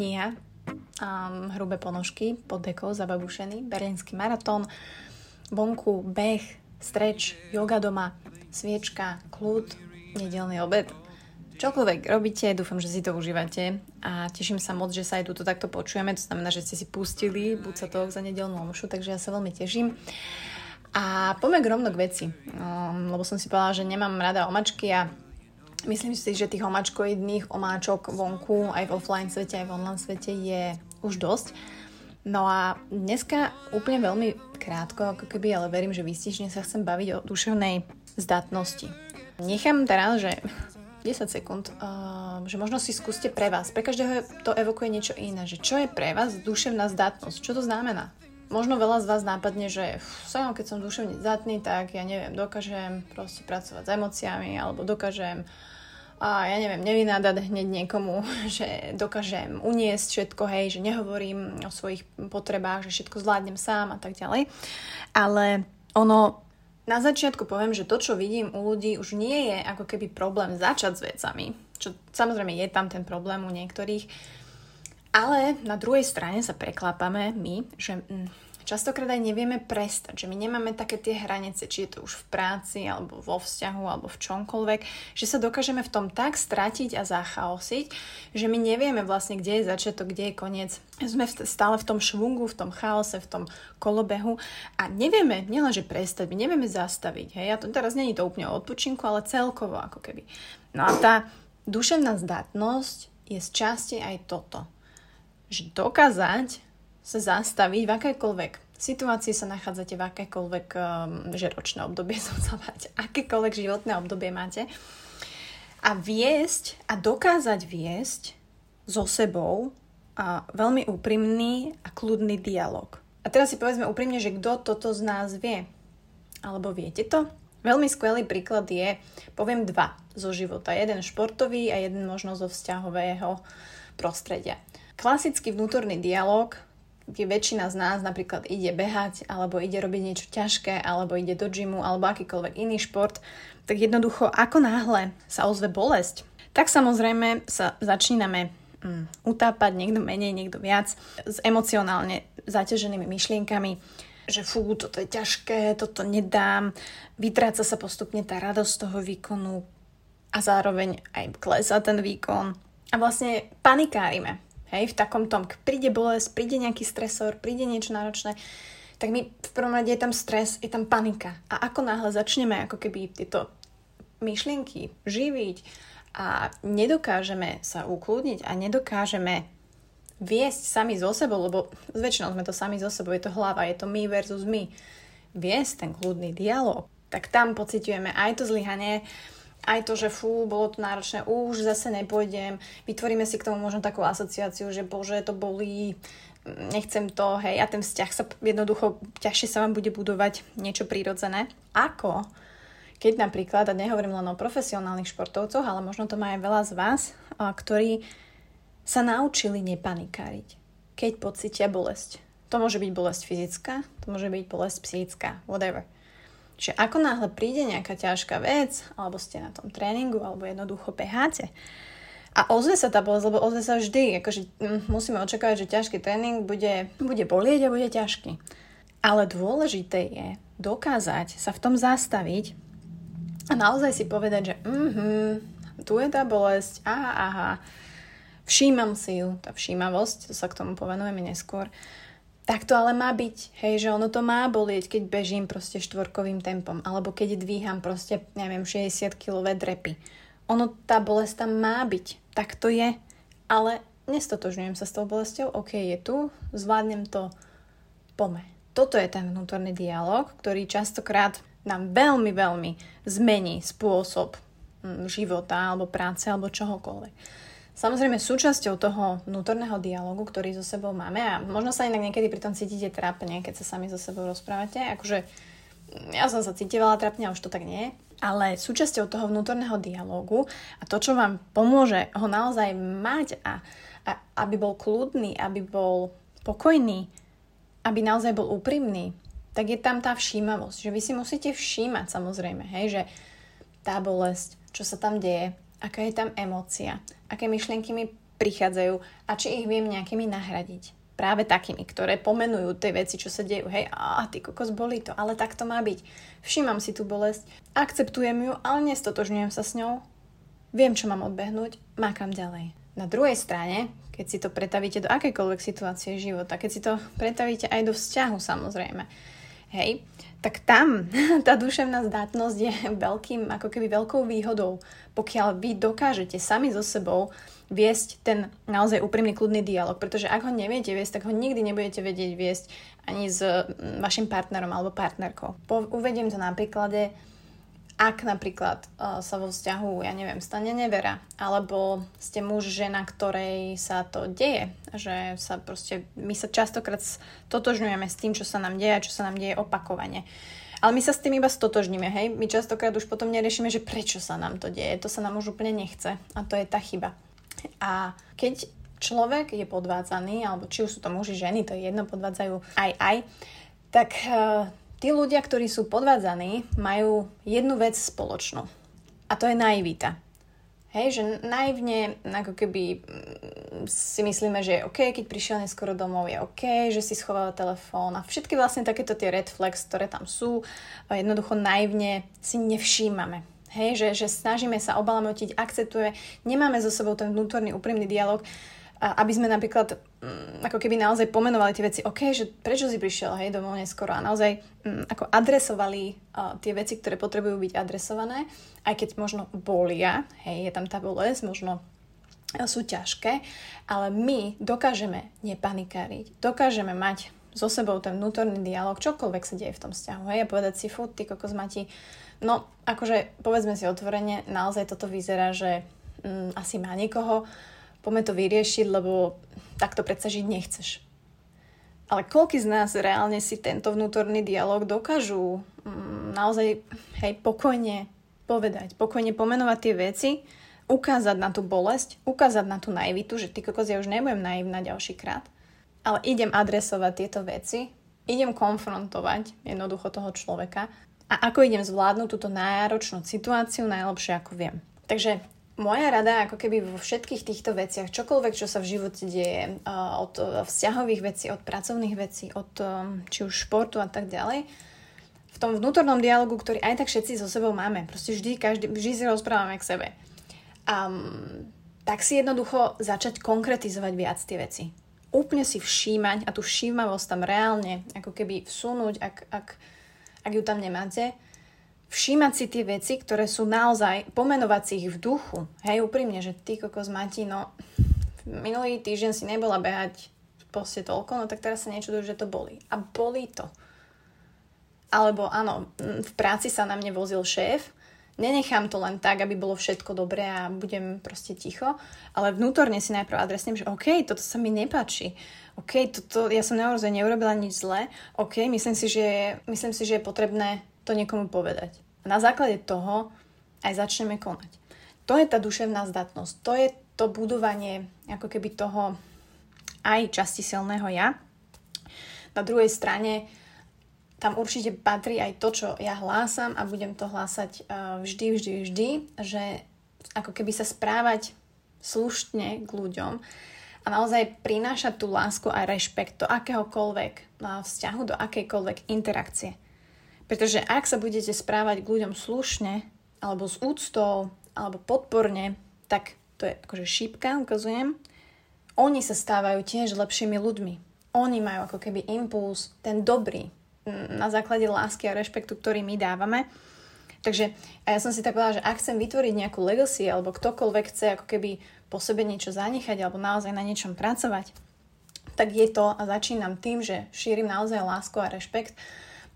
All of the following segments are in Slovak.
kniha um, Hrubé ponožky pod dekou zababušený, Berlínsky maratón, vonku, beh, streč, yoga doma, sviečka, kľud, nedelný obed. Čokoľvek robíte, dúfam, že si to užívate a teším sa moc, že sa aj túto takto počujeme, to znamená, že ste si pustili buď sa to za nedelnú omšu, takže ja sa veľmi teším. A poďme rovno k veci, um, lebo som si povedala, že nemám rada omačky a myslím si, že tých omačkoidných omáčok vonku aj v offline svete, aj v online svete je už dosť. No a dneska úplne veľmi krátko, ako keby, ale verím, že vystižne sa chcem baviť o duševnej zdatnosti. Nechám teraz, že 10 sekúnd, uh, že možno si skúste pre vás. Pre každého to evokuje niečo iné. Že čo je pre vás duševná zdatnosť? Čo to znamená? Možno veľa z vás nápadne, že som, keď som duševne zdatný, tak ja neviem, dokážem proste pracovať s emóciami alebo dokážem a ja neviem, nevynádať hneď niekomu, že dokážem uniesť všetko, hej, že nehovorím o svojich potrebách, že všetko zvládnem sám a tak ďalej. Ale ono, na začiatku poviem, že to, čo vidím u ľudí, už nie je ako keby problém začať s vecami. Čo samozrejme je tam ten problém u niektorých. Ale na druhej strane sa preklápame my, že mm, častokrát aj nevieme prestať, že my nemáme také tie hranice, či je to už v práci, alebo vo vzťahu, alebo v čomkoľvek, že sa dokážeme v tom tak stratiť a zachaosiť, že my nevieme vlastne, kde je začiatok, kde je koniec. Sme stále v tom švungu, v tom chaose, v tom kolobehu a nevieme nielenže prestať, my nevieme zastaviť. Hej? A to teraz není to úplne o odpočinku, ale celkovo ako keby. No a tá duševná zdatnosť je z časti aj toto. Že dokázať sa zastaviť v akékoľvek situácii sa nachádzate, v akékoľvek um, že ročné obdobie som sa mať, akékoľvek životné obdobie máte a viesť a dokázať viesť so sebou a veľmi úprimný a kľudný dialog. A teraz si povedzme úprimne, že kto toto z nás vie? Alebo viete to? Veľmi skvelý príklad je, poviem dva zo života. Jeden športový a jeden možno zo vzťahového prostredia. Klasický vnútorný dialog kde väčšina z nás napríklad ide behať, alebo ide robiť niečo ťažké, alebo ide do gymu, alebo akýkoľvek iný šport, tak jednoducho ako náhle sa ozve bolesť, tak samozrejme sa začíname mm, utápať, niekto menej, niekto viac, s emocionálne zaťaženými myšlienkami, že fú, toto je ťažké, toto nedám, vytráca sa postupne tá radosť toho výkonu a zároveň aj klesá ten výkon. A vlastne panikárime Hej, v takom tom, príde bolesť, príde nejaký stresor, príde niečo náročné, tak my v prvom rade je tam stres, je tam panika. A ako náhle začneme ako keby tieto myšlienky živiť a nedokážeme sa ukludniť a nedokážeme viesť sami so sebou, lebo väčšinou sme to sami so sebou, je to hlava, je to my versus my, viesť ten kľudný dialog, tak tam pociťujeme aj to zlyhanie, aj to, že fú, bolo to náročné, už zase nepôjdem, vytvoríme si k tomu možno takú asociáciu, že bože, to bolí, nechcem to, hej, a ten vzťah sa jednoducho, ťažšie sa vám bude budovať niečo prírodzené. Ako? Keď napríklad, a nehovorím len o profesionálnych športovcoch, ale možno to má aj veľa z vás, ktorí sa naučili nepanikáriť, keď pocitia bolesť. To môže byť bolesť fyzická, to môže byť bolesť psychická, whatever. Čiže ako náhle príde nejaká ťažká vec, alebo ste na tom tréningu, alebo jednoducho beháte, a ozve sa tá bolesť, lebo ozve sa vždy. Akože, mm, musíme očakávať, že ťažký tréning bude, bude bolieť a bude ťažký. Ale dôležité je dokázať sa v tom zastaviť a naozaj si povedať, že mm tu je tá bolesť, aha, aha, všímam si ju, tá všímavosť, to sa k tomu povenujeme neskôr, tak to ale má byť, hej, že ono to má bolieť, keď bežím proste štvorkovým tempom, alebo keď dvíham proste, neviem, 60 kg drepy. Ono, tá bolesť tam má byť, tak to je, ale nestotožňujem sa s tou bolesťou, ok, je tu, zvládnem to, pome. Toto je ten vnútorný dialog, ktorý častokrát nám veľmi, veľmi zmení spôsob mm, života, alebo práce, alebo čohokoľvek. Samozrejme súčasťou toho vnútorného dialogu, ktorý so sebou máme a možno sa inak niekedy pri tom cítite trápne, keď sa sami so sebou rozprávate, akože ja som sa cítivala trápne a už to tak nie ale súčasťou toho vnútorného dialogu a to, čo vám pomôže ho naozaj mať a, a aby bol kľudný, aby bol pokojný, aby naozaj bol úprimný, tak je tam tá všímavosť, že vy si musíte všímať samozrejme, hej, že tá bolesť, čo sa tam deje, aká je tam emócia, aké myšlienky mi prichádzajú a či ich viem nejakými nahradiť. Práve takými, ktoré pomenujú tie veci, čo sa dejú. Hej, a ty kokos, boli to, ale tak to má byť. Všímam si tú bolesť, akceptujem ju, ale nestotožňujem sa s ňou. Viem, čo mám odbehnúť, mákam ďalej. Na druhej strane, keď si to pretavíte do akejkoľvek situácie života, keď si to pretavíte aj do vzťahu samozrejme, hej, tak tam tá duševná zdatnosť je veľkým, ako keby veľkou výhodou, pokiaľ vy dokážete sami so sebou viesť ten naozaj úprimný kľudný dialog, pretože ak ho neviete viesť, tak ho nikdy nebudete vedieť viesť ani s mm, vašim partnerom alebo partnerkou. Po, uvediem to na príklade, ak napríklad uh, sa vo vzťahu, ja neviem, stane nevera, alebo ste muž, žena, ktorej sa to deje, že sa proste, my sa častokrát totožňujeme s tým, čo sa nám deje, čo sa nám deje opakovane. Ale my sa s tým iba stotožníme, hej? My častokrát už potom neriešime, že prečo sa nám to deje. To sa nám už úplne nechce. A to je tá chyba. A keď človek je podvádzaný, alebo či už sú to muži, ženy, to je jedno, podvádzajú aj aj, tak uh, Tí ľudia, ktorí sú podvádzaní, majú jednu vec spoločnú. A to je naivita. Hej, že naivne, ako keby mm, si myslíme, že je OK, keď prišiel neskoro domov, je OK, že si schoval telefón a všetky vlastne takéto tie red flags, ktoré tam sú, jednoducho naivne si nevšímame. Hej, že, že snažíme sa obalamotiť, akceptuje, nemáme so sebou ten vnútorný úprimný dialog, aby sme napríklad mm, ako keby naozaj pomenovali tie veci, OK, že prečo si prišiel hej, domov neskoro a naozaj um, ako adresovali uh, tie veci, ktoré potrebujú byť adresované, aj keď možno bolia, hej, je tam tá bolesť, možno sú ťažké, ale my dokážeme nepanikáriť, dokážeme mať so sebou ten vnútorný dialog, čokoľvek sa deje v tom vzťahu, hej, a povedať si, fú, ty kokos Mati, no, akože, povedzme si otvorene, naozaj toto vyzerá, že um, asi má niekoho, poďme to vyriešiť, lebo takto predsa žiť nechceš. Ale koľko z nás reálne si tento vnútorný dialog dokážu mm, naozaj hej, pokojne povedať, pokojne pomenovať tie veci, ukázať na tú bolesť, ukázať na tú naivitu, že ty kokos, ja už nebudem naivná ďalší krát, ale idem adresovať tieto veci, idem konfrontovať jednoducho toho človeka a ako idem zvládnuť túto náročnú situáciu najlepšie ako viem. Takže moja rada, ako keby vo všetkých týchto veciach, čokoľvek, čo sa v živote deje, od vzťahových vecí, od pracovných vecí, od či už športu a tak ďalej, v tom vnútornom dialogu, ktorý aj tak všetci so sebou máme, proste vždy, každý, vždy si rozprávame k sebe, um, tak si jednoducho začať konkretizovať viac tie veci. Úplne si všímať a tú všímavosť tam reálne ako keby vsunúť, ak, ak, ak ju tam nemáte, všímať si tie veci, ktoré sú naozaj, pomenovať si ich v duchu. Hej, úprimne, že ty kokos Mati, no minulý týždeň si nebola behať proste toľko, no tak teraz sa niečo že to boli. A boli to. Alebo áno, v práci sa na mne vozil šéf, nenechám to len tak, aby bolo všetko dobré a budem proste ticho, ale vnútorne si najprv adresnem, že OK, toto sa mi nepáči. OK, toto, ja som naozaj neurobila nič zlé. OK, myslím si, že, myslím si, že je potrebné to niekomu povedať. A na základe toho aj začneme konať. To je tá duševná zdatnosť, to je to budovanie ako keby toho aj časti silného ja. Na druhej strane tam určite patrí aj to, čo ja hlásam a budem to hlásať vždy, vždy, vždy, že ako keby sa správať slušne k ľuďom a naozaj prinášať tú lásku a rešpekt do akéhokoľvek vzťahu, do akejkoľvek interakcie. Pretože ak sa budete správať k ľuďom slušne, alebo s úctou, alebo podporne, tak to je akože šípka, ukazujem, oni sa stávajú tiež lepšími ľuďmi. Oni majú ako keby impuls, ten dobrý, na základe lásky a rešpektu, ktorý my dávame. Takže ja som si tak povedala, že ak chcem vytvoriť nejakú legacy, alebo ktokoľvek chce ako keby po sebe niečo zanechať, alebo naozaj na niečom pracovať, tak je to a začínam tým, že šírim naozaj lásku a rešpekt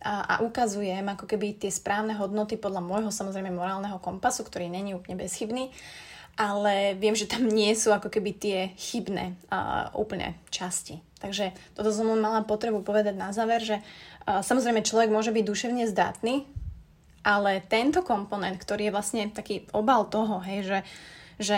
a, a ukazujem ako keby tie správne hodnoty podľa môjho samozrejme morálneho kompasu, ktorý není úplne bezchybný, ale viem, že tam nie sú ako keby tie chybné uh, úplne časti. Takže toto som mala potrebu povedať na záver, že uh, samozrejme človek môže byť duševne zdatný, ale tento komponent, ktorý je vlastne taký obal toho, hej, že, že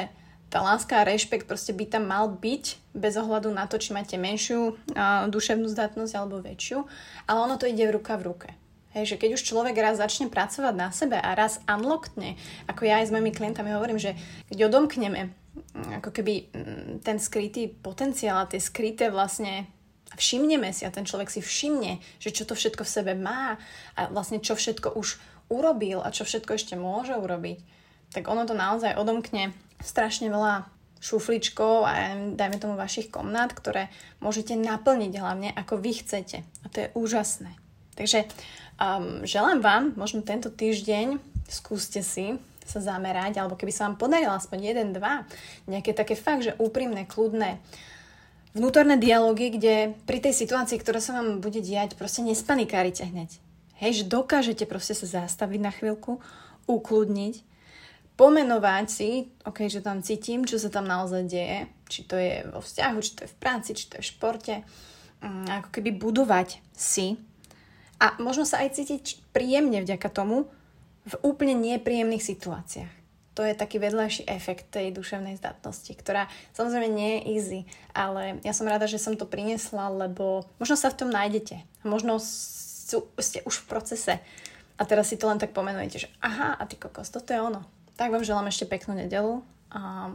tá láska a rešpekt proste by tam mal byť bez ohľadu na to, či máte menšiu uh, duševnú zdatnosť alebo väčšiu, ale ono to ide ruka v ruke. Hej, že keď už človek raz začne pracovať na sebe a raz unlockne, ako ja aj s mojimi klientami hovorím, že keď odomkneme ako keby mm, ten skrytý potenciál a tie skryté vlastne všimneme si a ten človek si všimne, že čo to všetko v sebe má a vlastne čo všetko už urobil a čo všetko ešte môže urobiť, tak ono to naozaj odomkne strašne veľa šufličkov a dajme tomu vašich komnát, ktoré môžete naplniť hlavne ako vy chcete. A to je úžasné. Takže um, želám vám, možno tento týždeň skúste si sa zamerať, alebo keby sa vám podarilo aspoň jeden, dva, nejaké také fakt, že úprimné, kľudné, vnútorné dialógy, kde pri tej situácii, ktorá sa vám bude diať, proste nespanikárite hneď. Hej, že dokážete proste sa zastaviť na chvíľku, ukludniť, pomenovať si, ok, že tam cítim, čo sa tam naozaj deje, či to je vo vzťahu, či to je v práci, či to je v športe, mm, ako keby budovať si a možno sa aj cítiť príjemne vďaka tomu, v úplne nepríjemných situáciách. To je taký vedľajší efekt tej duševnej zdatnosti, ktorá samozrejme nie je easy, ale ja som rada, že som to priniesla, lebo možno sa v tom nájdete. Možno sú, ste už v procese a teraz si to len tak pomenujete, že aha, a ty kokos, toto je ono. Tak vám želám ešte peknú nedelu a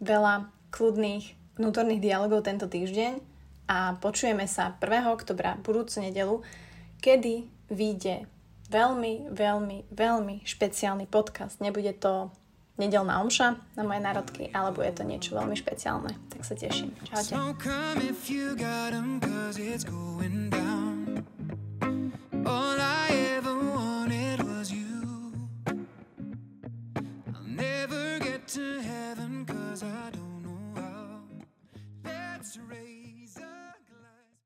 veľa kľudných vnútorných dialogov tento týždeň a počujeme sa 1. oktobra, budúcu nedelu, kedy vyjde veľmi, veľmi, veľmi špeciálny podcast. Nebude to nedelná omša na moje národky, alebo je to niečo veľmi špeciálne. Tak sa teším. Čaute.